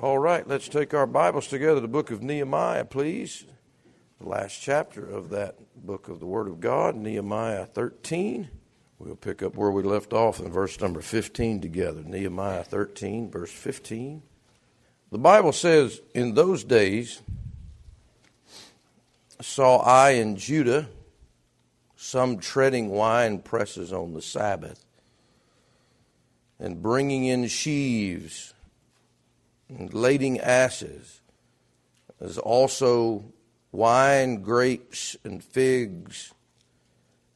All right, let's take our Bibles together, the book of Nehemiah, please. The last chapter of that book of the Word of God, Nehemiah 13. We'll pick up where we left off in verse number 15 together. Nehemiah 13, verse 15. The Bible says, In those days saw I in Judah some treading wine presses on the Sabbath and bringing in sheaves lading asses, as also wine, grapes, and figs,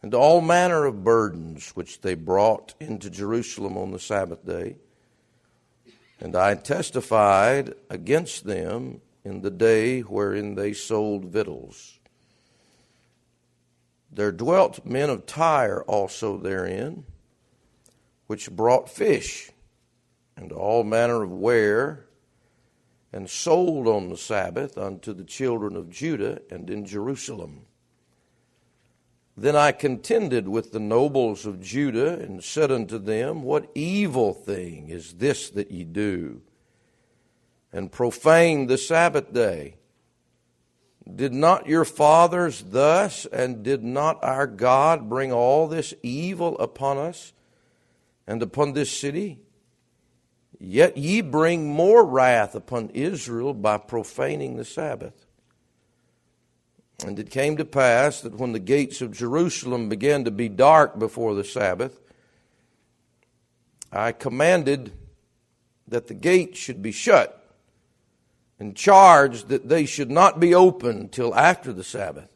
and all manner of burdens which they brought into Jerusalem on the Sabbath day. And I testified against them in the day wherein they sold victuals. There dwelt men of Tyre also therein, which brought fish and all manner of ware and sold on the Sabbath unto the children of Judah and in Jerusalem. Then I contended with the nobles of Judah and said unto them, What evil thing is this that ye do? And profane the Sabbath day. Did not your fathers thus, and did not our God bring all this evil upon us and upon this city? Yet ye bring more wrath upon Israel by profaning the Sabbath. And it came to pass that when the gates of Jerusalem began to be dark before the Sabbath, I commanded that the gates should be shut and charged that they should not be opened till after the Sabbath.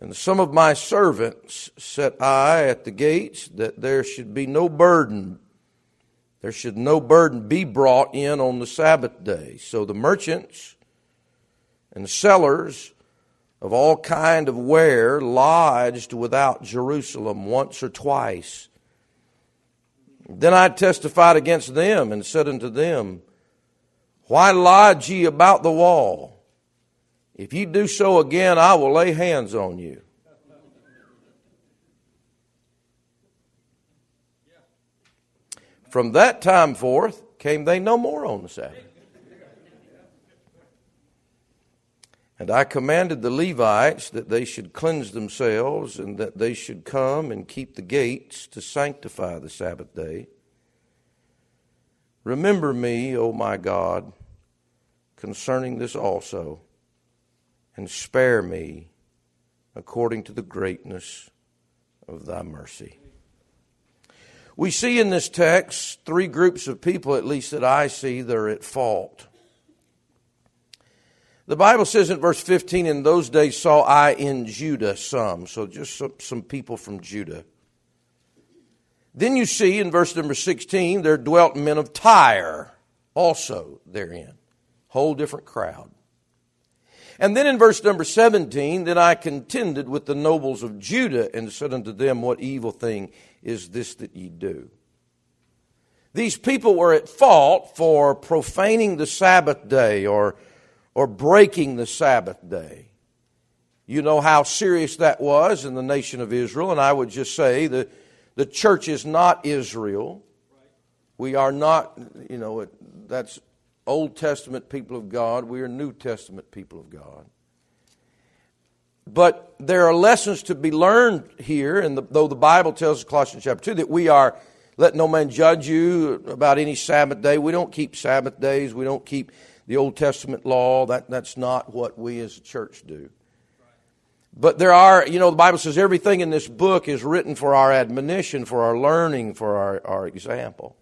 And some of my servants set I at the gates that there should be no burden there should no burden be brought in on the Sabbath day. So the merchants and sellers of all kind of ware lodged without Jerusalem once or twice. Then I testified against them and said unto them, Why lodge ye about the wall? If ye do so again, I will lay hands on you. From that time forth came they no more on the Sabbath. And I commanded the Levites that they should cleanse themselves and that they should come and keep the gates to sanctify the Sabbath day. Remember me, O my God, concerning this also, and spare me according to the greatness of thy mercy. We see in this text three groups of people, at least that I see, that are at fault. The Bible says in verse 15, In those days saw I in Judah some. So just some, some people from Judah. Then you see in verse number 16, there dwelt men of Tyre also therein. Whole different crowd. And then in verse number 17, then I contended with the nobles of Judah and said unto them, What evil thing is this that ye do? These people were at fault for profaning the Sabbath day or, or breaking the Sabbath day. You know how serious that was in the nation of Israel, and I would just say that the church is not Israel. We are not, you know, that's Old Testament people of God, we are New Testament people of God. But there are lessons to be learned here, and the, though the Bible tells us, Colossians chapter 2, that we are, let no man judge you about any Sabbath day. We don't keep Sabbath days. We don't keep the Old Testament law. That, that's not what we as a church do. But there are, you know, the Bible says everything in this book is written for our admonition, for our learning, for our, our example.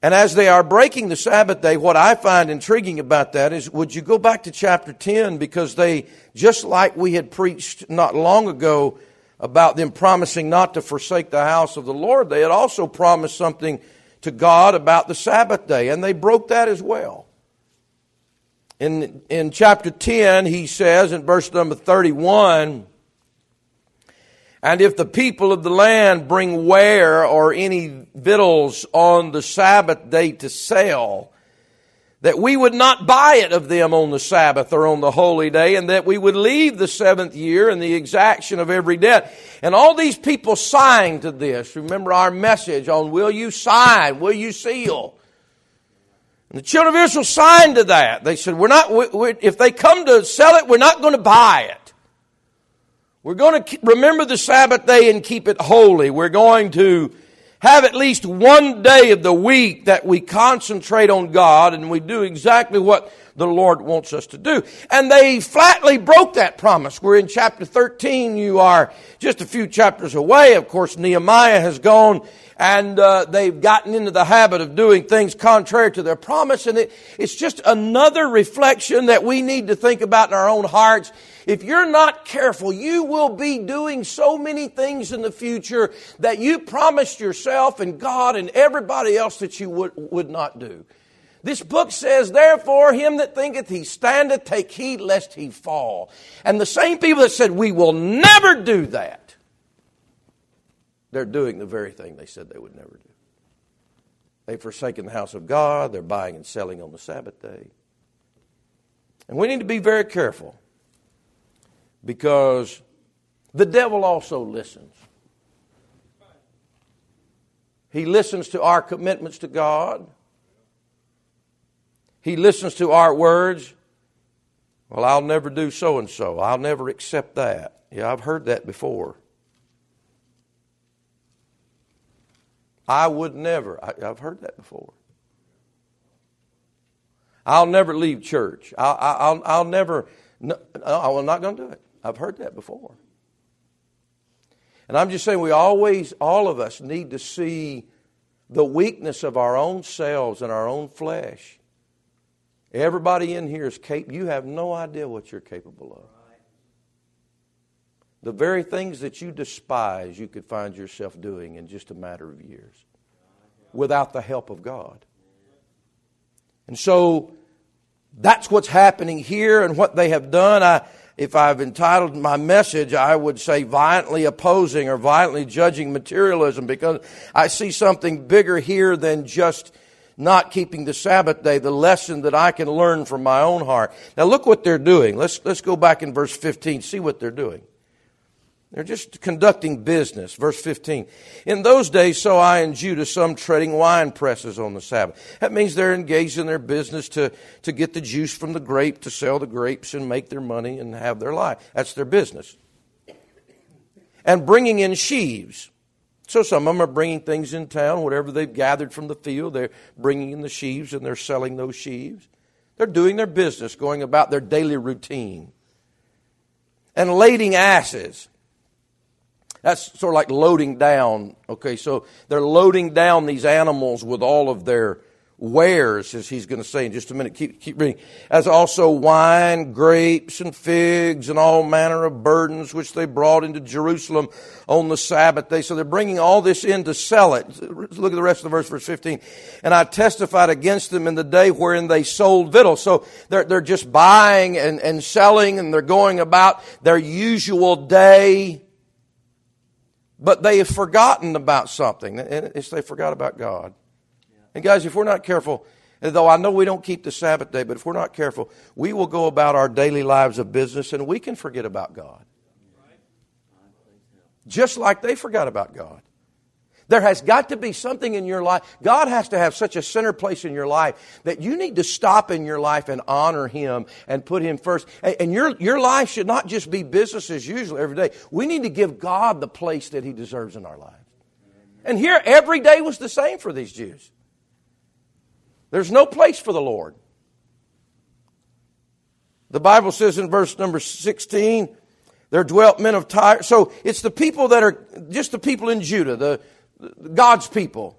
And as they are breaking the Sabbath day, what I find intriguing about that is would you go back to chapter 10 because they, just like we had preached not long ago about them promising not to forsake the house of the Lord, they had also promised something to God about the Sabbath day, and they broke that as well. In, in chapter 10, he says in verse number 31, and if the people of the land bring ware or any victuals on the Sabbath day to sell, that we would not buy it of them on the Sabbath or on the holy day, and that we would leave the seventh year and the exaction of every debt. And all these people signed to this. Remember our message on will you sign, will you seal? And the children of Israel signed to that. They said, we're not, we, we, if they come to sell it, we're not going to buy it. We're going to remember the Sabbath day and keep it holy. We're going to have at least one day of the week that we concentrate on God and we do exactly what the Lord wants us to do. And they flatly broke that promise. We're in chapter 13. You are just a few chapters away. Of course, Nehemiah has gone and uh, they've gotten into the habit of doing things contrary to their promise. And it, it's just another reflection that we need to think about in our own hearts. If you're not careful, you will be doing so many things in the future that you promised yourself and God and everybody else that you would, would not do. This book says, therefore, him that thinketh he standeth, take heed lest he fall. And the same people that said, we will never do that, they're doing the very thing they said they would never do. They've forsaken the house of God, they're buying and selling on the Sabbath day. And we need to be very careful because the devil also listens. He listens to our commitments to God. He listens to our words. Well, I'll never do so and so. I'll never accept that. Yeah, I've heard that before. I would never. I, have heard that before. I'll never leave church. I'll, I'll, I'll never. No, I'm not going to do it. I've heard that before. And I'm just saying, we always, all of us, need to see the weakness of our own selves and our own flesh. Everybody in here is capable. You have no idea what you're capable of. The very things that you despise, you could find yourself doing in just a matter of years without the help of God. And so that's what's happening here and what they have done. I, if I've entitled my message, I would say violently opposing or violently judging materialism because I see something bigger here than just not keeping the Sabbath day, the lesson that I can learn from my own heart. Now look what they're doing. Let's, let's go back in verse 15, see what they're doing. They're just conducting business. Verse 15. In those days saw I in Judah some treading wine presses on the Sabbath. That means they're engaged in their business to, to get the juice from the grape, to sell the grapes and make their money and have their life. That's their business. And bringing in sheaves. So some of them are bringing things in town, whatever they've gathered from the field, they're bringing in the sheaves and they're selling those sheaves. They're doing their business, going about their daily routine. And lading asses that's sort of like loading down. Okay, so they're loading down these animals with all of their wares, as he's going to say in just a minute. Keep, keep reading. As also wine, grapes, and figs, and all manner of burdens which they brought into Jerusalem on the Sabbath day. So they're bringing all this in to sell it. Look at the rest of the verse, verse 15. And I testified against them in the day wherein they sold victuals. So they're, they're just buying and, and selling, and they're going about their usual day but they have forgotten about something. It's they forgot about God. And guys, if we're not careful, though I know we don't keep the Sabbath day, but if we're not careful, we will go about our daily lives of business and we can forget about God. Just like they forgot about God. There has got to be something in your life. God has to have such a center place in your life that you need to stop in your life and honor Him and put Him first. And your, your life should not just be business as usual every day. We need to give God the place that He deserves in our lives. And here, every day was the same for these Jews. There's no place for the Lord. The Bible says in verse number 16, there dwelt men of Tyre. So it's the people that are just the people in Judah, the, God's people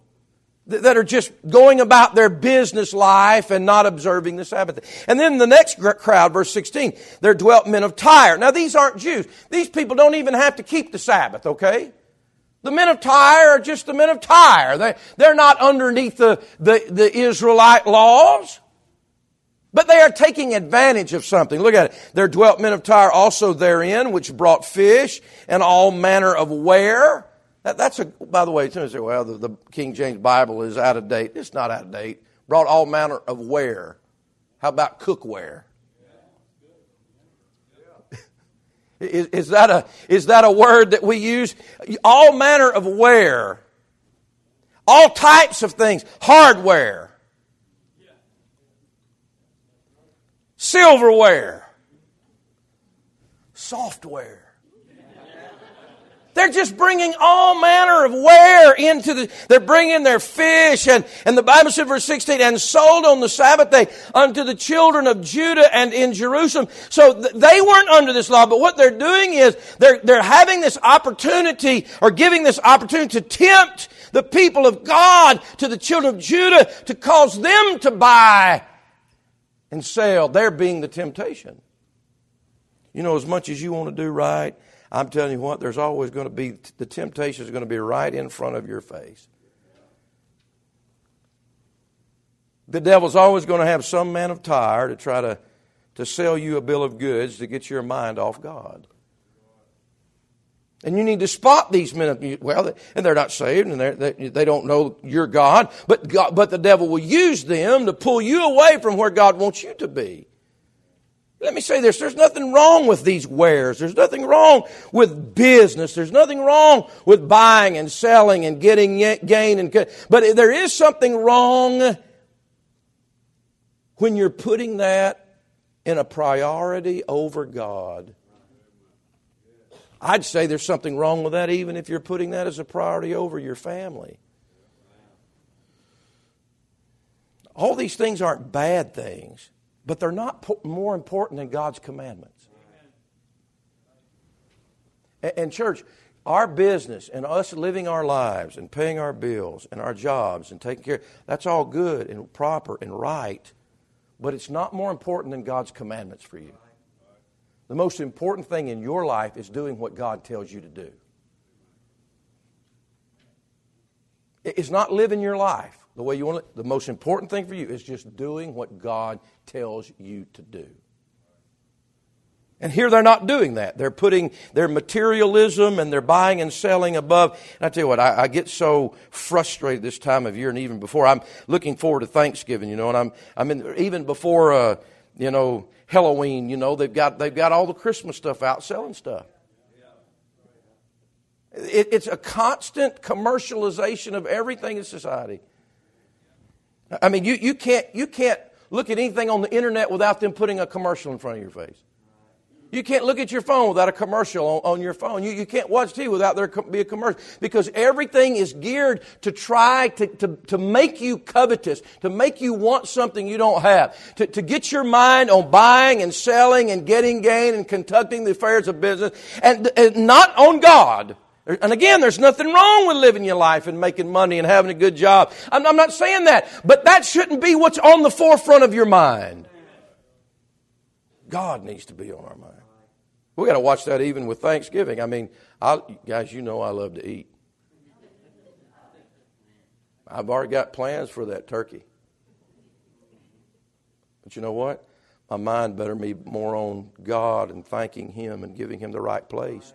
that are just going about their business life and not observing the Sabbath. And then the next crowd, verse 16, there dwelt men of Tyre. Now these aren't Jews. These people don't even have to keep the Sabbath, okay? The men of Tyre are just the men of Tyre. They, they're not underneath the, the, the Israelite laws. But they are taking advantage of something. Look at it. There dwelt men of Tyre also therein, which brought fish and all manner of ware that's a, by the way, some say, well, the, the King James Bible is out of date. It's not out of date. Brought all manner of ware. How about cookware? Is, is, that a, is that a word that we use? All manner of ware. All types of things. Hardware. silverware, software. They're just bringing all manner of ware into the, they're bringing their fish and, and the Bible said verse 16, and sold on the Sabbath day unto the children of Judah and in Jerusalem. So th- they weren't under this law, but what they're doing is they're, they're having this opportunity or giving this opportunity to tempt the people of God to the children of Judah to cause them to buy and sell. There being the temptation. You know, as much as you want to do right, I'm telling you what, there's always going to be, the temptation is going to be right in front of your face. The devil's always going to have some man of Tyre to try to, to sell you a bill of goods to get your mind off God. And you need to spot these men. Well, and they're not saved, and they they don't know your God. But God, but the devil will use them to pull you away from where God wants you to be. Let me say this there's nothing wrong with these wares. There's nothing wrong with business. There's nothing wrong with buying and selling and getting gain. And, but there is something wrong when you're putting that in a priority over God. I'd say there's something wrong with that even if you're putting that as a priority over your family. All these things aren't bad things but they're not more important than God's commandments. And, church, our business and us living our lives and paying our bills and our jobs and taking care, that's all good and proper and right, but it's not more important than God's commandments for you. The most important thing in your life is doing what God tells you to do. It's not living your life the way you want it. The most important thing for you is just doing what God tells you to do. And here they're not doing that. They're putting their materialism and their buying and selling above. And I tell you what, I, I, get so frustrated this time of year and even before. I'm looking forward to Thanksgiving, you know, and I'm, I'm in, even before, uh, you know, Halloween, you know, they've got, they've got all the Christmas stuff out selling stuff. It, it's a constant commercialization of everything in society. I mean, you, you, can't, you can't look at anything on the internet without them putting a commercial in front of your face. You can't look at your phone without a commercial on, on your phone. You, you can't watch TV without there be a commercial. Because everything is geared to try to, to, to make you covetous, to make you want something you don't have, to, to get your mind on buying and selling and getting gain and conducting the affairs of business, and, and not on God. And again, there's nothing wrong with living your life and making money and having a good job. I'm, I'm not saying that, but that shouldn't be what's on the forefront of your mind. God needs to be on our mind. We got to watch that even with Thanksgiving. I mean, I, guys, you know I love to eat. I've already got plans for that turkey. But you know what? My mind better be more on God and thanking Him and giving Him the right place.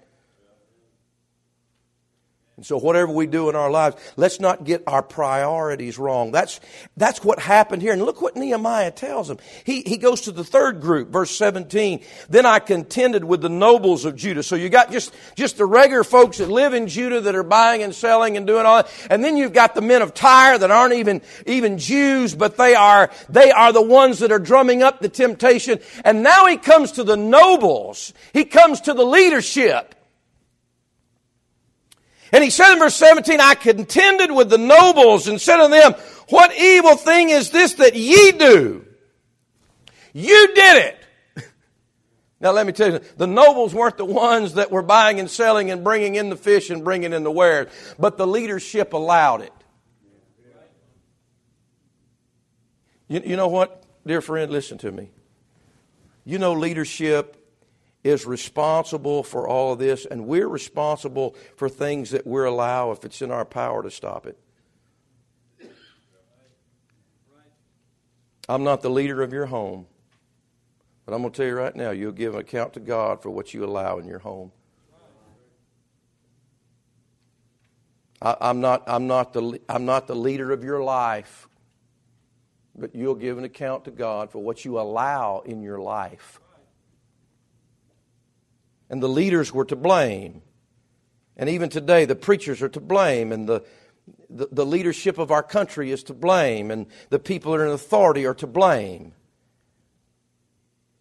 And so, whatever we do in our lives, let's not get our priorities wrong. That's, that's what happened here. And look what Nehemiah tells them. He, he goes to the third group, verse 17. Then I contended with the nobles of Judah. So you got just, just the regular folks that live in Judah that are buying and selling and doing all that. And then you've got the men of Tyre that aren't even, even Jews, but they are, they are the ones that are drumming up the temptation. And now he comes to the nobles. He comes to the leadership. And he said in verse 17, I contended with the nobles and said unto them, What evil thing is this that ye do? You did it. Now let me tell you, the nobles weren't the ones that were buying and selling and bringing in the fish and bringing in the wares, but the leadership allowed it. You, you know what, dear friend, listen to me. You know leadership is responsible for all of this, and we're responsible for things that we allow if it's in our power to stop it. I'm not the leader of your home, but I'm going to tell you right now, you'll give an account to God for what you allow in your home. I, am not, I'm, not the, I'm not the leader of your life, but you'll give an account to God for what you allow in your life and the leaders were to blame. And even today, the preachers are to blame, and the, the, the, leadership of our country is to blame, and the people that are in authority are to blame.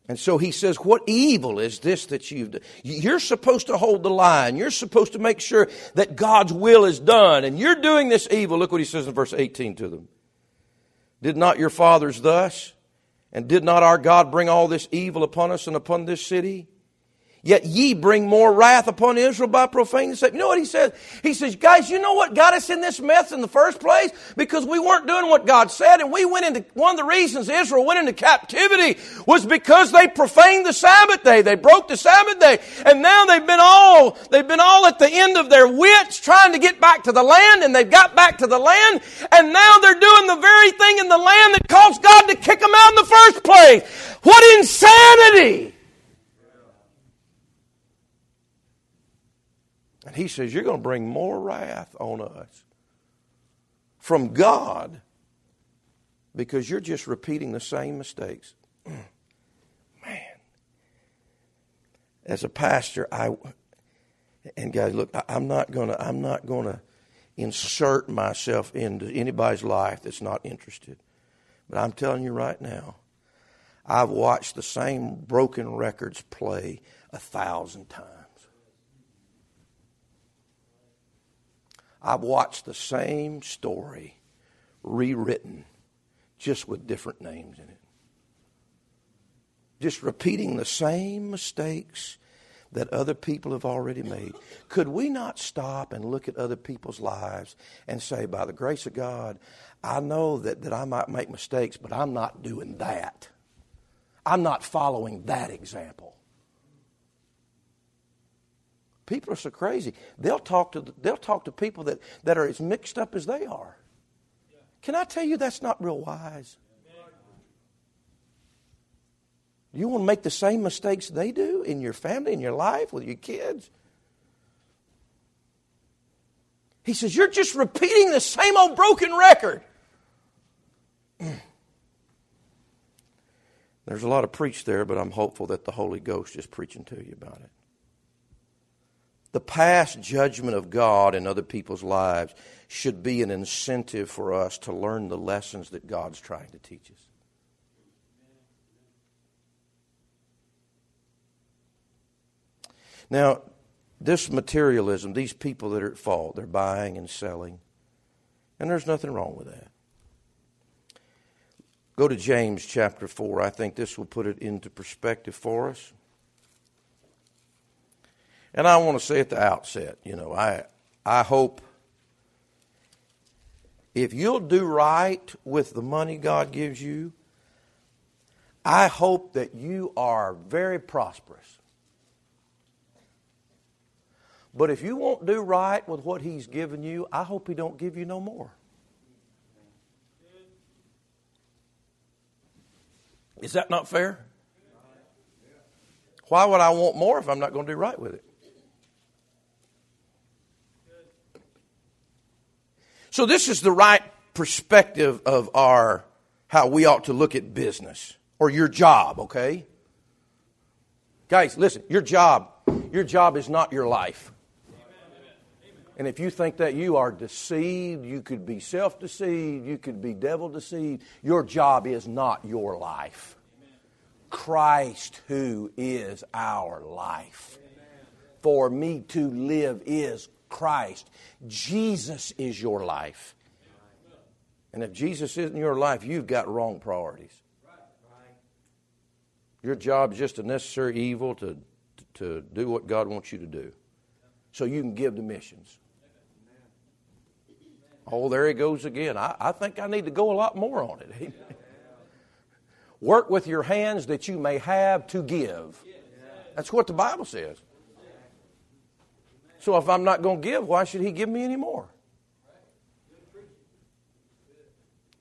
And so he says, What evil is this that you've done? You're supposed to hold the line. You're supposed to make sure that God's will is done. And you're doing this evil. Look what he says in verse 18 to them. Did not your fathers thus? And did not our God bring all this evil upon us and upon this city? Yet ye bring more wrath upon Israel by profaning the You know what he says? He says, guys, you know what got us in this mess in the first place? Because we weren't doing what God said and we went into, one of the reasons Israel went into captivity was because they profaned the Sabbath day. They broke the Sabbath day. And now they've been all, they've been all at the end of their wits trying to get back to the land and they've got back to the land and now they're doing the very thing in the land that caused God to kick them out in the first place. What insanity! And he says, You're going to bring more wrath on us from God because you're just repeating the same mistakes. Man. As a pastor, I and guys, look, I'm not gonna I'm not gonna insert myself into anybody's life that's not interested. But I'm telling you right now, I've watched the same broken records play a thousand times. I've watched the same story rewritten, just with different names in it. Just repeating the same mistakes that other people have already made. Could we not stop and look at other people's lives and say, by the grace of God, I know that, that I might make mistakes, but I'm not doing that. I'm not following that example. People are so crazy. They'll talk to, they'll talk to people that, that are as mixed up as they are. Can I tell you that's not real wise? You want to make the same mistakes they do in your family, in your life, with your kids? He says, You're just repeating the same old broken record. There's a lot of preach there, but I'm hopeful that the Holy Ghost is preaching to you about it the past judgment of God in other people's lives should be an incentive for us to learn the lessons that God's trying to teach us. Now, this materialism, these people that are at fault, they're buying and selling, and there's nothing wrong with that. Go to James chapter 4. I think this will put it into perspective for us. And I want to say at the outset, you know, I, I hope if you'll do right with the money God gives you, I hope that you are very prosperous. But if you won't do right with what He's given you, I hope He don't give you no more. Is that not fair? Why would I want more if I'm not going to do right with it? So this is the right perspective of our how we ought to look at business or your job, okay? Guys, listen, your job, your job is not your life. And if you think that you are deceived, you could be self deceived, you could be devil deceived, your job is not your life. Christ, who is our life. For me to live is Christ. Jesus is your life. And if Jesus isn't your life, you've got wrong priorities. Your job is just a necessary evil to, to do what God wants you to do. So you can give to missions. Oh, there he goes again. I, I think I need to go a lot more on it. Work with your hands that you may have to give. That's what the Bible says. So if I'm not going to give, why should He give me any more?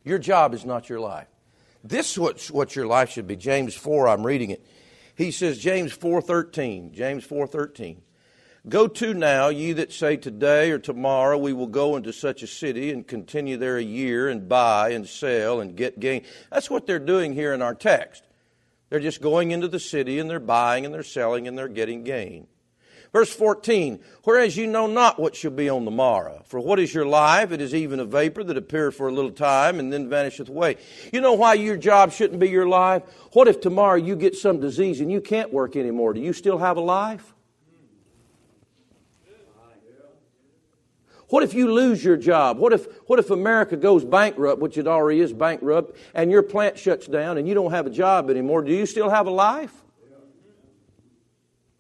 Your job is not your life. This is what, your life should be. James 4, I'm reading it. He says, James 4.13, James 4.13. Go to now, ye that say today or tomorrow we will go into such a city and continue there a year and buy and sell and get gain. That's what they're doing here in our text. They're just going into the city and they're buying and they're selling and they're getting gain. Verse 14, whereas you know not what shall be on the morrow. For what is your life? It is even a vapor that appeareth for a little time and then vanisheth away. You know why your job shouldn't be your life? What if tomorrow you get some disease and you can't work anymore? Do you still have a life? What if you lose your job? What if, what if America goes bankrupt, which it already is bankrupt, and your plant shuts down and you don't have a job anymore? Do you still have a life?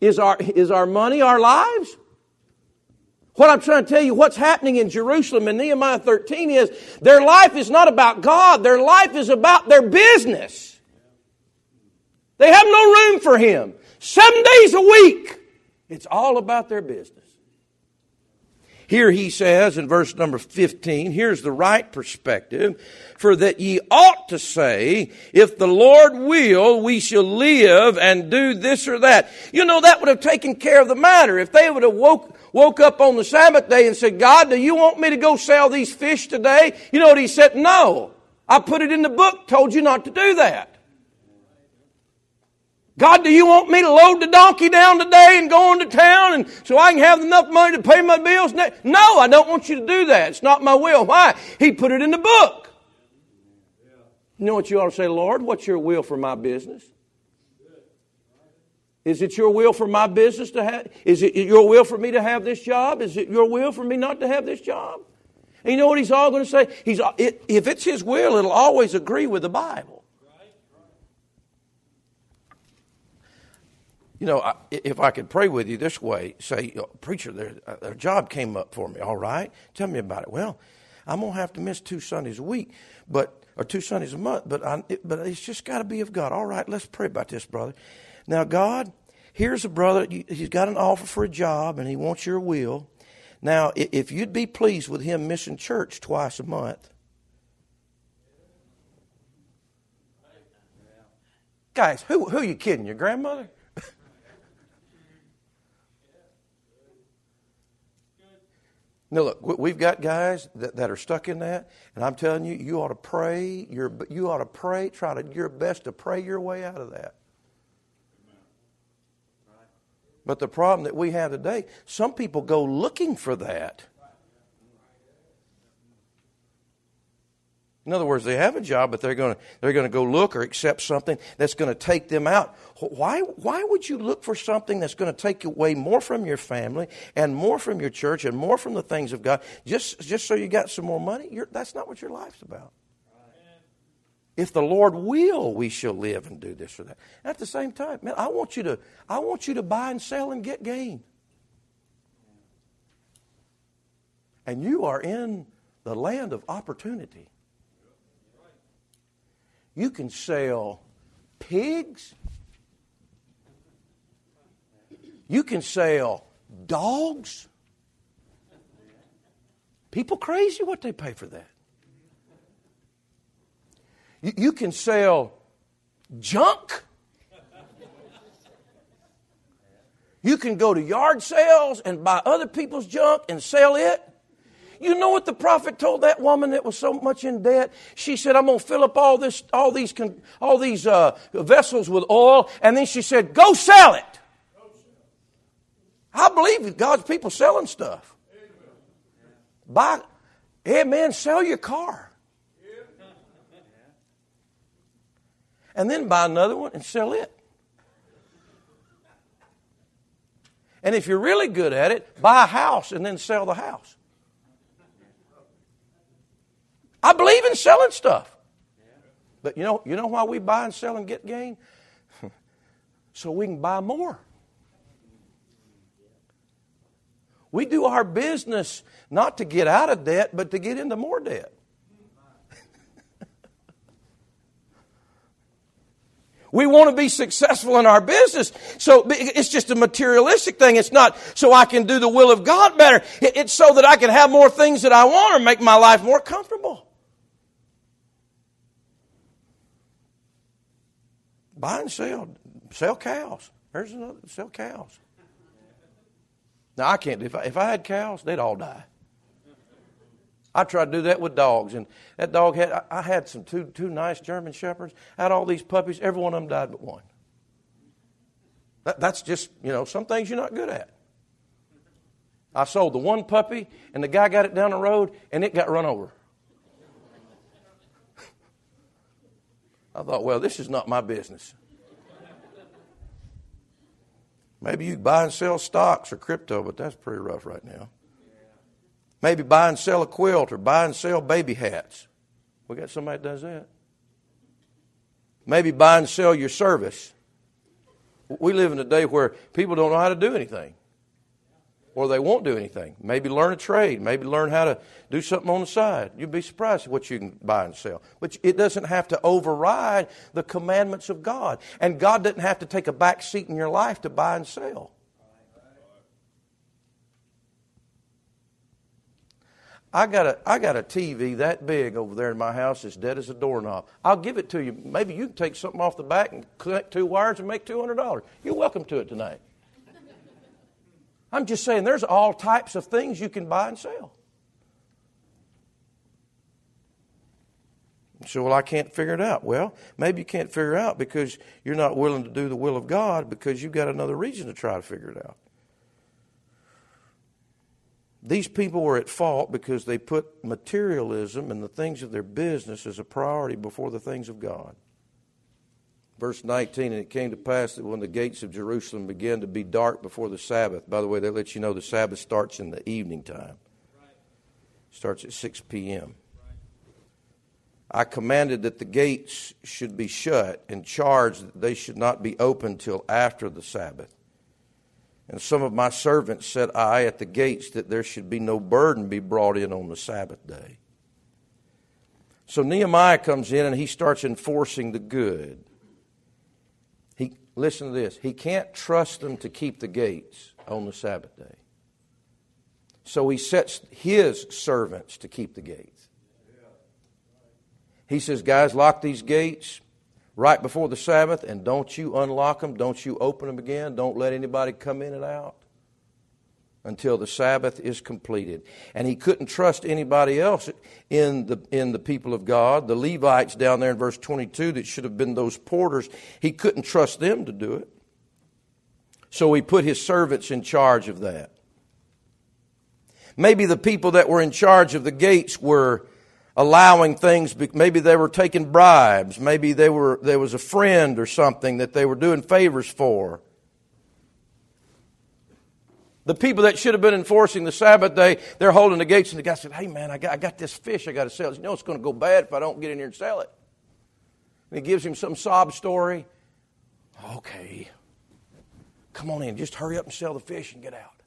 Is our, is our money our lives? What I'm trying to tell you, what's happening in Jerusalem in Nehemiah 13 is their life is not about God, their life is about their business. They have no room for Him. Seven days a week, it's all about their business. Here he says in verse number 15, here's the right perspective, for that ye ought to say, if the Lord will, we shall live and do this or that. You know, that would have taken care of the matter. If they would have woke, woke up on the Sabbath day and said, God, do you want me to go sell these fish today? You know what he said? No. I put it in the book, told you not to do that. God, do you want me to load the donkey down today and go into town and so I can have enough money to pay my bills? No, I don't want you to do that. It's not my will. Why? He put it in the book. You know what you ought to say, Lord? What's your will for my business? Is it your will for my business to have? Is it your will for me to have this job? Is it your will for me not to have this job? And you know what he's all going to say? He's, if it's his will, it'll always agree with the Bible. You know, if I could pray with you this way, say, oh, preacher, uh, their, a job came up for me. All right, tell me about it. Well, I'm gonna have to miss two Sundays a week, but or two Sundays a month. But I, it, but it's just got to be of God. All right, let's pray about this, brother. Now, God, here's a brother. He's got an offer for a job, and he wants your will. Now, if you'd be pleased with him missing church twice a month, guys, who who are you kidding? Your grandmother? Now, look, we've got guys that, that are stuck in that, and I'm telling you, you ought to pray. Your, you ought to pray. Try to your best to pray your way out of that. But the problem that we have today, some people go looking for that. In other words, they have a job, but they're going to, they're going to go look or accept something that's going to take them out. Why, why would you look for something that's going to take away more from your family and more from your church and more from the things of God just, just so you got some more money? You're, that's not what your life's about. If the Lord will, we shall live and do this or that. At the same time, man, I want you to, I want you to buy and sell and get gain. And you are in the land of opportunity. You can sell pigs. You can sell dogs. People crazy what they pay for that. You, you can sell junk. You can go to yard sales and buy other people's junk and sell it. You know what the prophet told that woman that was so much in debt? She said, I'm going to fill up all, this, all these, all these uh, vessels with oil. And then she said, Go sell it. I believe God's people selling stuff. Buy, hey man, sell your car. And then buy another one and sell it. And if you're really good at it, buy a house and then sell the house. I believe in selling stuff. But you know, you know why we buy and sell and get gain? so we can buy more. We do our business not to get out of debt, but to get into more debt. We want to be successful in our business. So it's just a materialistic thing. It's not so I can do the will of God better. It's so that I can have more things that I want or make my life more comfortable. Buy and sell. Sell cows. There's another. Sell cows. Now, I can't. If I, if I had cows, they'd all die. I tried to do that with dogs, and that dog had. I, had some two two nice German shepherds. I had all these puppies. Every one of them died but one. That, that's just you know some things you're not good at. I sold the one puppy, and the guy got it down the road, and it got run over. I thought, well, this is not my business. Maybe you buy and sell stocks or crypto, but that's pretty rough right now. Maybe buy and sell a quilt or buy and sell baby hats. We got somebody that does that. Maybe buy and sell your service. We live in a day where people don't know how to do anything or they won't do anything. Maybe learn a trade. Maybe learn how to do something on the side. You'd be surprised what you can buy and sell. But it doesn't have to override the commandments of God. And God doesn't have to take a back seat in your life to buy and sell. I got a I got a TV that big over there in my house, as dead as a doorknob. I'll give it to you. Maybe you can take something off the back and connect two wires and make two hundred dollars. You're welcome to it tonight. I'm just saying there's all types of things you can buy and sell. So, well, I can't figure it out. Well, maybe you can't figure it out because you're not willing to do the will of God because you've got another reason to try to figure it out. These people were at fault because they put materialism and the things of their business as a priority before the things of God. Verse 19, and it came to pass that when the gates of Jerusalem began to be dark before the Sabbath, by the way, they let you know the Sabbath starts in the evening time, starts at 6 p.m. I commanded that the gates should be shut and charged that they should not be opened till after the Sabbath. And some of my servants set I at the gates that there should be no burden be brought in on the Sabbath day. So Nehemiah comes in and he starts enforcing the good. Listen to this. He can't trust them to keep the gates on the Sabbath day. So he sets his servants to keep the gates. He says, Guys, lock these gates right before the Sabbath, and don't you unlock them, don't you open them again, don't let anybody come in and out until the Sabbath is completed. And he couldn't trust anybody else in the, in the people of God. The Levites down there in verse 22 that should have been those porters, he couldn't trust them to do it. So he put his servants in charge of that. Maybe the people that were in charge of the gates were allowing things maybe they were taking bribes maybe they were there was a friend or something that they were doing favors for the people that should have been enforcing the sabbath day they're holding the gates and the guy said hey man i got, I got this fish i got to sell you know it's going to go bad if i don't get in here and sell it. And he gives him some sob story. Okay. Come on in. Just hurry up and sell the fish and get out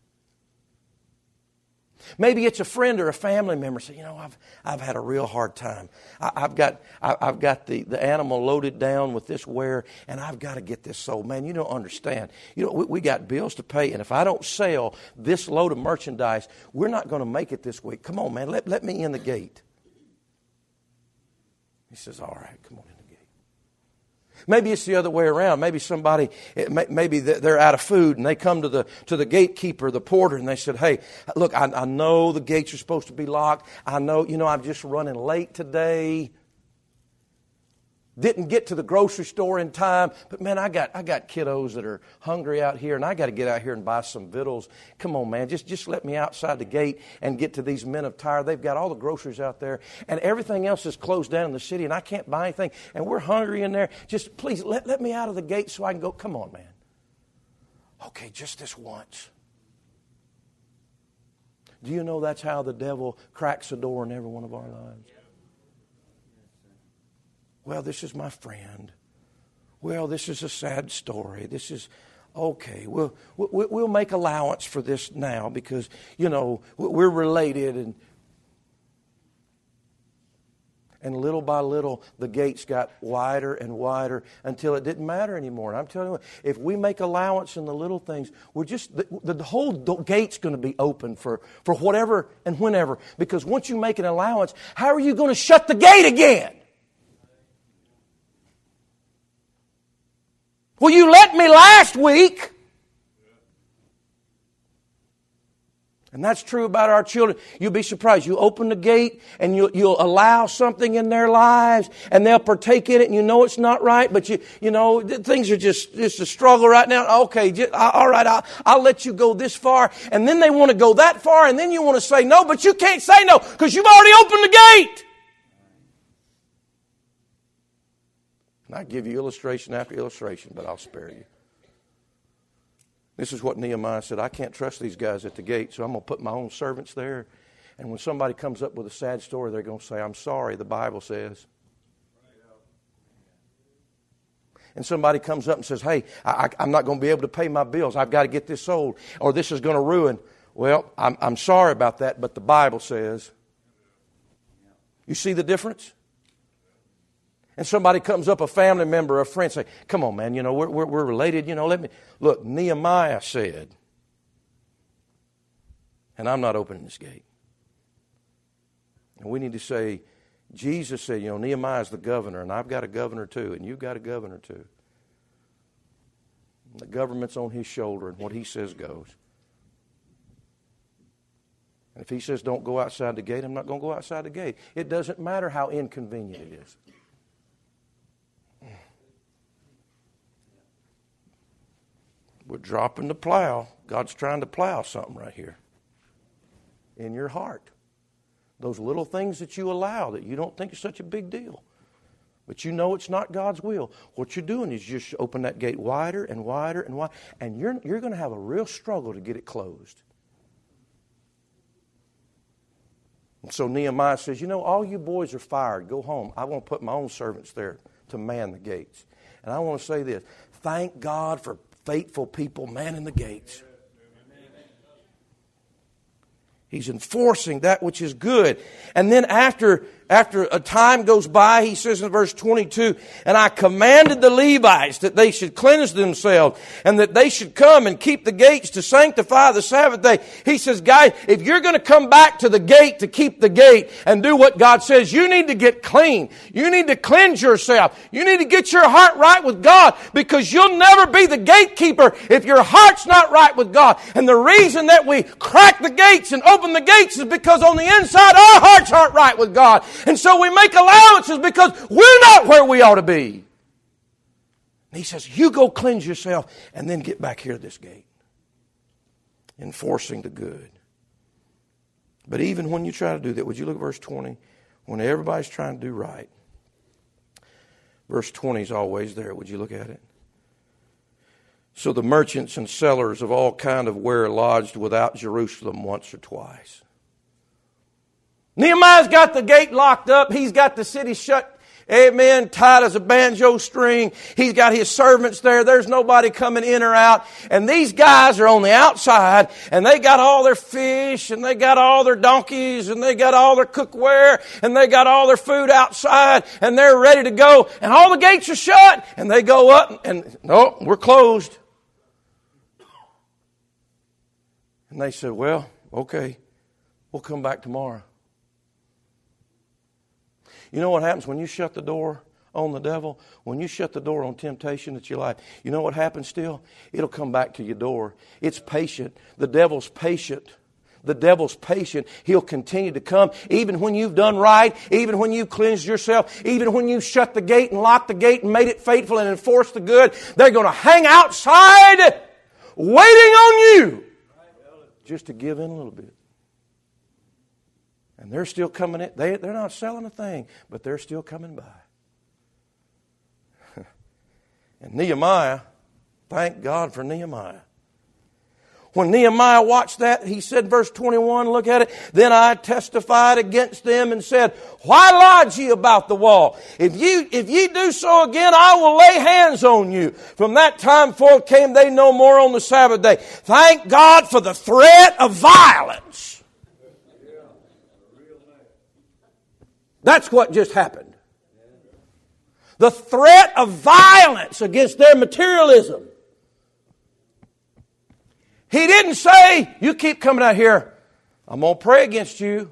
Maybe it's a friend or a family member. Say, you know, I've, I've had a real hard time. I, have got, I, have got the, the animal loaded down with this ware, and I've got to get this sold. Man, you don't understand. You know, we, we got bills to pay, and if I don't sell this load of merchandise, we're not going to make it this week. Come on, man, let, let me in the gate. He says, all right, come on in. Maybe it's the other way around. Maybe somebody, maybe they're out of food and they come to the, to the gatekeeper, the porter, and they said, Hey, look, I, I know the gates are supposed to be locked. I know, you know, I'm just running late today didn't get to the grocery store in time, but man, I got I got kiddos that are hungry out here, and I got to get out here and buy some victuals. Come on, man, just just let me outside the gate and get to these men of Tyre. They've got all the groceries out there, and everything else is closed down in the city, and I can't buy anything, and we're hungry in there. Just please let let me out of the gate so I can go. Come on, man. Okay, just this once. Do you know that's how the devil cracks the door in every one of our lives? Well, this is my friend. Well, this is a sad story. This is okay. We'll we'll make allowance for this now because you know we're related and. And little by little, the gates got wider and wider until it didn't matter anymore. And I'm telling you, if we make allowance in the little things, we're just the, the whole gate's going to be open for, for whatever and whenever. Because once you make an allowance, how are you going to shut the gate again? Well, you let me last week. And that's true about our children. You'll be surprised. You open the gate and you'll, you'll allow something in their lives and they'll partake in it and you know it's not right, but you, you know, things are just, just a struggle right now. Okay, just, all right, I'll, I'll let you go this far. And then they want to go that far and then you want to say no, but you can't say no because you've already opened the gate. I give you illustration after illustration, but I'll spare you. This is what Nehemiah said I can't trust these guys at the gate, so I'm going to put my own servants there. And when somebody comes up with a sad story, they're going to say, I'm sorry, the Bible says. And somebody comes up and says, Hey, I, am not going to be able to pay my bills. I've got to get this sold, or this is going to ruin. Well, I'm, I'm sorry about that, but the Bible says. You see the difference? And somebody comes up, a family member, a friend, say, Come on, man, you know, we're, we're, we're related, you know, let me. Look, Nehemiah said, and I'm not opening this gate. And we need to say, Jesus said, you know, Nehemiah's the governor, and I've got a governor too, and you've got a governor too. The government's on his shoulder, and what he says goes. And if he says don't go outside the gate, I'm not going to go outside the gate. It doesn't matter how inconvenient it is. We're dropping the plow. God's trying to plow something right here in your heart. Those little things that you allow that you don't think is such a big deal, but you know it's not God's will. What you're doing is you just open that gate wider and wider and wider, and you're, you're going to have a real struggle to get it closed. And so Nehemiah says, You know, all you boys are fired. Go home. I want to put my own servants there to man the gates. And I want to say this thank God for faithful people manning the gates. He's enforcing that which is good. And then after after a time goes by, he says in verse 22, and I commanded the Levites that they should cleanse themselves and that they should come and keep the gates to sanctify the Sabbath day. He says, guys, if you're going to come back to the gate to keep the gate and do what God says, you need to get clean. You need to cleanse yourself. You need to get your heart right with God because you'll never be the gatekeeper if your heart's not right with God. And the reason that we crack the gates and open the gates is because on the inside our hearts aren't right with God. And so we make allowances because we're not where we ought to be. And he says, You go cleanse yourself and then get back here to this gate. Enforcing the good. But even when you try to do that, would you look at verse 20? When everybody's trying to do right. Verse 20 is always there. Would you look at it? So the merchants and sellers of all kind of ware lodged without Jerusalem once or twice. Nehemiah's got the gate locked up. He's got the city shut Amen. Tight as a banjo string. He's got his servants there. There's nobody coming in or out. And these guys are on the outside and they got all their fish and they got all their donkeys and they got all their cookware and they got all their food outside and they're ready to go. And all the gates are shut and they go up and, no, we're closed. And they said, well, okay, we'll come back tomorrow. You know what happens when you shut the door on the devil? When you shut the door on temptation that you like, you know what happens still? It'll come back to your door. It's patient. The devil's patient. The devil's patient. He'll continue to come even when you've done right, even when you've cleansed yourself, even when you've shut the gate and locked the gate and made it faithful and enforced the good. They're going to hang outside waiting on you just to give in a little bit. And they're still coming in. They, they're not selling a thing, but they're still coming by. and Nehemiah, thank God for Nehemiah. When Nehemiah watched that, he said, verse 21, look at it. Then I testified against them and said, Why lodge ye about the wall? If you, if ye do so again, I will lay hands on you. From that time forth came they no more on the Sabbath day. Thank God for the threat of violence. That's what just happened. The threat of violence against their materialism. He didn't say, You keep coming out here, I'm going to pray against you.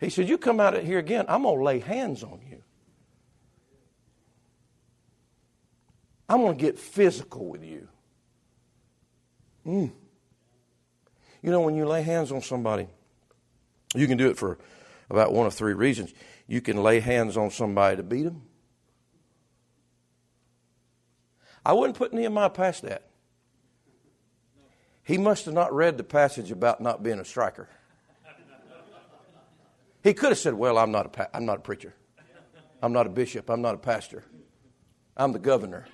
He said, You come out of here again, I'm going to lay hands on you. I'm going to get physical with you. Mm. You know, when you lay hands on somebody, you can do it for about one of three reasons. You can lay hands on somebody to beat them. I wouldn't put Nehemiah past that. He must have not read the passage about not being a striker. He could have said, Well, I'm not a, I'm not a preacher. I'm not a bishop. I'm not a pastor. I'm the governor.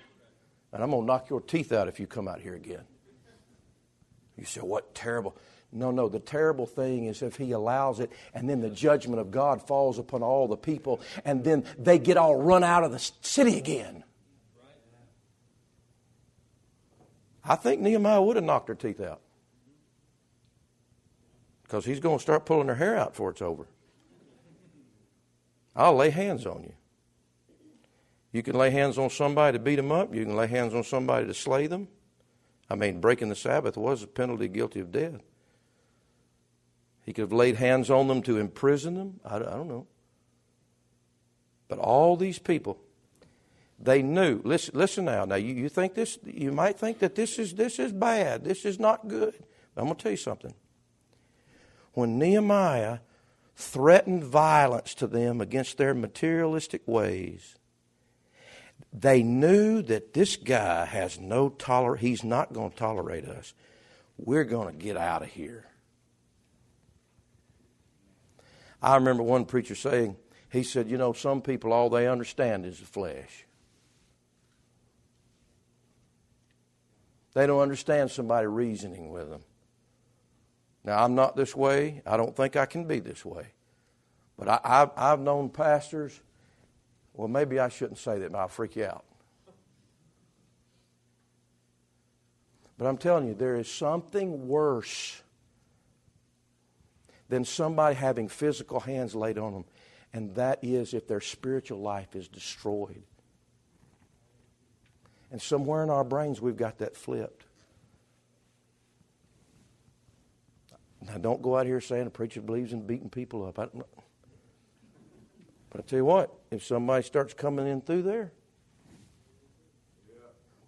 And I'm going to knock your teeth out if you come out here again. You say, What terrible. No, no, the terrible thing is if he allows it and then the judgment of God falls upon all the people and then they get all run out of the city again. I think Nehemiah would have knocked her teeth out because he's going to start pulling her hair out before it's over. I'll lay hands on you. You can lay hands on somebody to beat them up. You can lay hands on somebody to slay them. I mean, breaking the Sabbath was a penalty guilty of death. He could have laid hands on them to imprison them. I, I don't know. But all these people, they knew. Listen, listen now. Now you, you think this? You might think that this is this is bad. This is not good. I'm going to tell you something. When Nehemiah threatened violence to them against their materialistic ways, they knew that this guy has no tolerance. He's not going to tolerate us. We're going to get out of here. I remember one preacher saying, he said, You know, some people, all they understand is the flesh. They don't understand somebody reasoning with them. Now, I'm not this way. I don't think I can be this way. But I, have I've known pastors, well, maybe I shouldn't say that, but I'll freak you out. But I'm telling you, there is something worse than somebody having physical hands laid on them, and that is if their spiritual life is destroyed. And somewhere in our brains, we've got that flipped. Now, don't go out here saying a preacher believes in beating people up. I but I tell you what, if somebody starts coming in through there,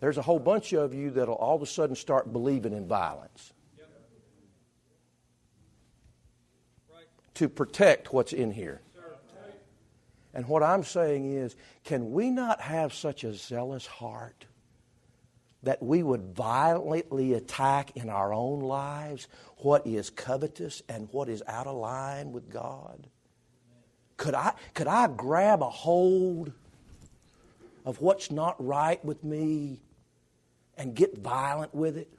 there's a whole bunch of you that'll all of a sudden start believing in violence to protect what's in here. And what I'm saying is, can we not have such a zealous heart that we would violently attack in our own lives what is covetous and what is out of line with God? Could I, could I grab a hold of what's not right with me and get violent with it?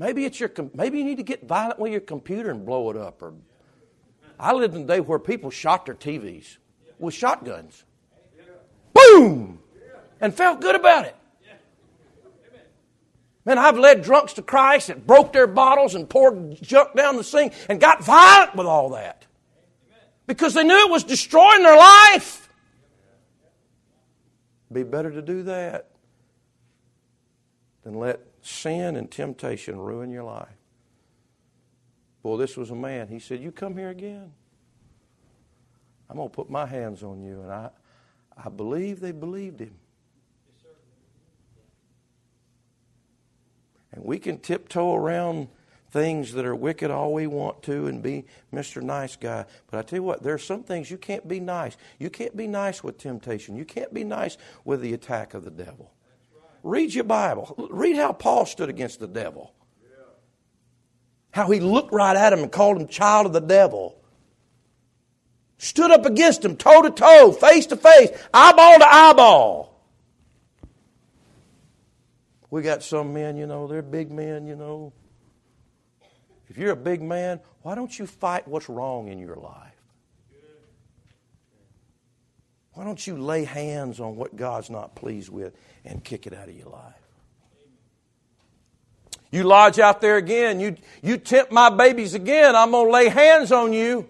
Maybe it's your maybe you need to get violent with your computer and blow it up. Or I lived in a day where people shot their TVs with shotguns. Boom! And felt good about it. Man, I've led drunks to Christ that broke their bottles and poured junk down the sink and got violent with all that. Because they knew it was destroying their life. Be better to do that than let sin and temptation ruin your life. Boy, this was a man. He said, You come here again. I'm going to put my hands on you. And I, I believe they believed him. And we can tiptoe around things that are wicked all we want to and be Mr. Nice Guy. But I tell you what, there are some things you can't be nice. You can't be nice with temptation. You can't be nice with the attack of the devil. Read your Bible. Read how Paul stood against the devil. How he looked right at him and called him child of the devil. Stood up against him, toe to toe, face to face, eyeball to eyeball. We got some men, you know, they're big men, you know. If you're a big man, why don't you fight what's wrong in your life? Why don't you lay hands on what God's not pleased with and kick it out of your life? You lodge out there again, you, you tempt my babies again, I'm going to lay hands on you.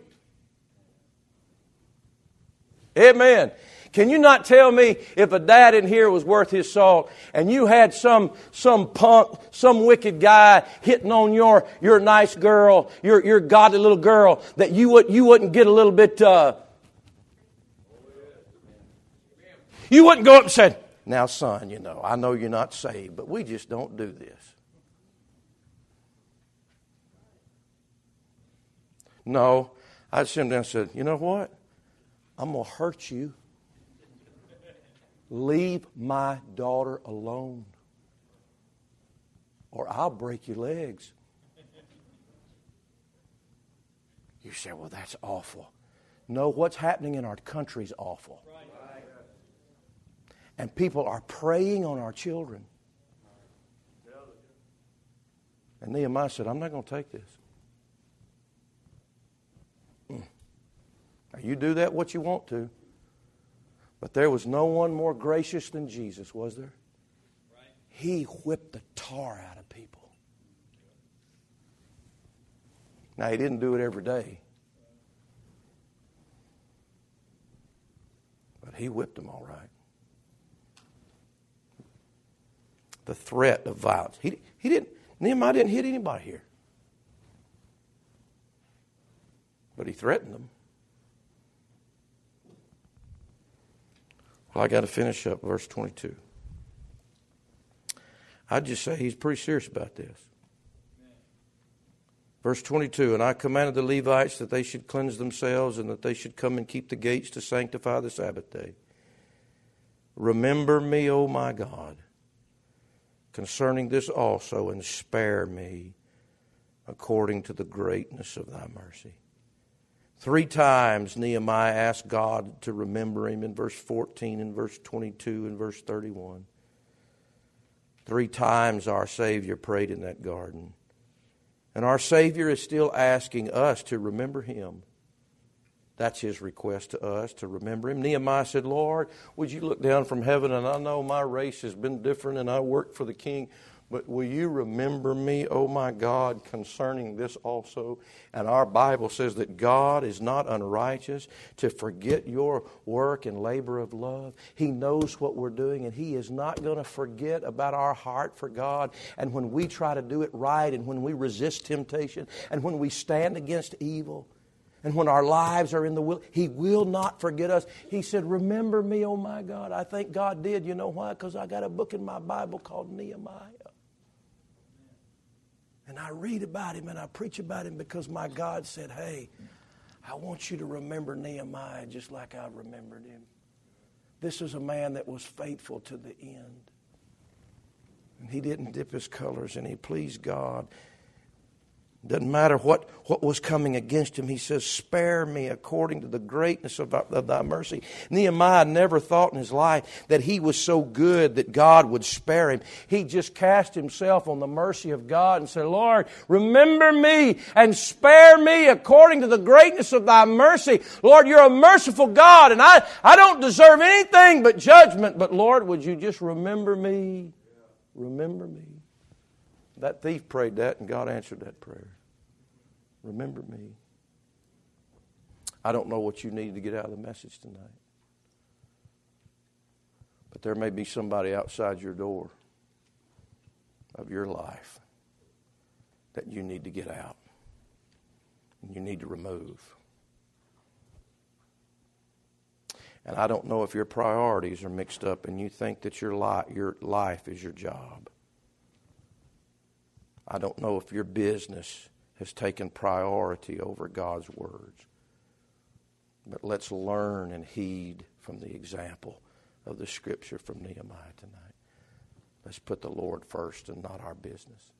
Amen. Can you not tell me if a dad in here was worth his salt and you had some, some punk, some wicked guy hitting on your, your nice girl, your, your godly little girl, that you, would, you wouldn't get a little bit, uh, You wouldn't go up and say, Now, son, you know, I know you're not saved, but we just don't do this. No, I'd sit down and said, You know what? I'm going to hurt you. Leave my daughter alone, or I'll break your legs. You say, Well, that's awful. No, what's happening in our country is awful. Right. And people are preying on our children. And Nehemiah said, I'm not going to take this. Hmm. Now, you do that what you want to. But there was no one more gracious than Jesus, was there? He whipped the tar out of people. Now, he didn't do it every day. But he whipped them all right. The threat of violence. He, he didn't, Nehemiah didn't hit anybody here. But he threatened them. Well, I got to finish up verse 22. I'd just say he's pretty serious about this. Verse 22 And I commanded the Levites that they should cleanse themselves and that they should come and keep the gates to sanctify the Sabbath day. Remember me, O my God, concerning this also, and spare me according to the greatness of thy mercy. Three times Nehemiah asked God to remember him in verse 14, in verse 22, and verse 31. Three times our Savior prayed in that garden. And our Savior is still asking us to remember him. That's his request to us to remember him. Nehemiah said, Lord, would you look down from heaven? And I know my race has been different and I work for the king. But will you remember me, oh my God, concerning this also? And our Bible says that God is not unrighteous to forget your work and labor of love. He knows what we're doing, and He is not going to forget about our heart for God. And when we try to do it right, and when we resist temptation, and when we stand against evil, and when our lives are in the will, He will not forget us. He said, Remember me, oh my God. I think God did. You know why? Because I got a book in my Bible called Nehemiah. And I read about him and I preach about him because my God said, Hey, I want you to remember Nehemiah just like I remembered him. This is a man that was faithful to the end. And he didn't dip his colors and he pleased God. Doesn't matter what, what was coming against him. He says, Spare me according to the greatness of, of thy mercy. Nehemiah never thought in his life that he was so good that God would spare him. He just cast himself on the mercy of God and said, Lord, remember me and spare me according to the greatness of thy mercy. Lord, you're a merciful God, and I, I don't deserve anything but judgment. But Lord, would you just remember me? Remember me. That thief prayed that, and God answered that prayer. Remember me. I don't know what you need to get out of the message tonight. But there may be somebody outside your door of your life that you need to get out and you need to remove. And I don't know if your priorities are mixed up and you think that your, your life is your job. I don't know if your business has taken priority over God's words. But let's learn and heed from the example of the scripture from Nehemiah tonight. Let's put the Lord first and not our business.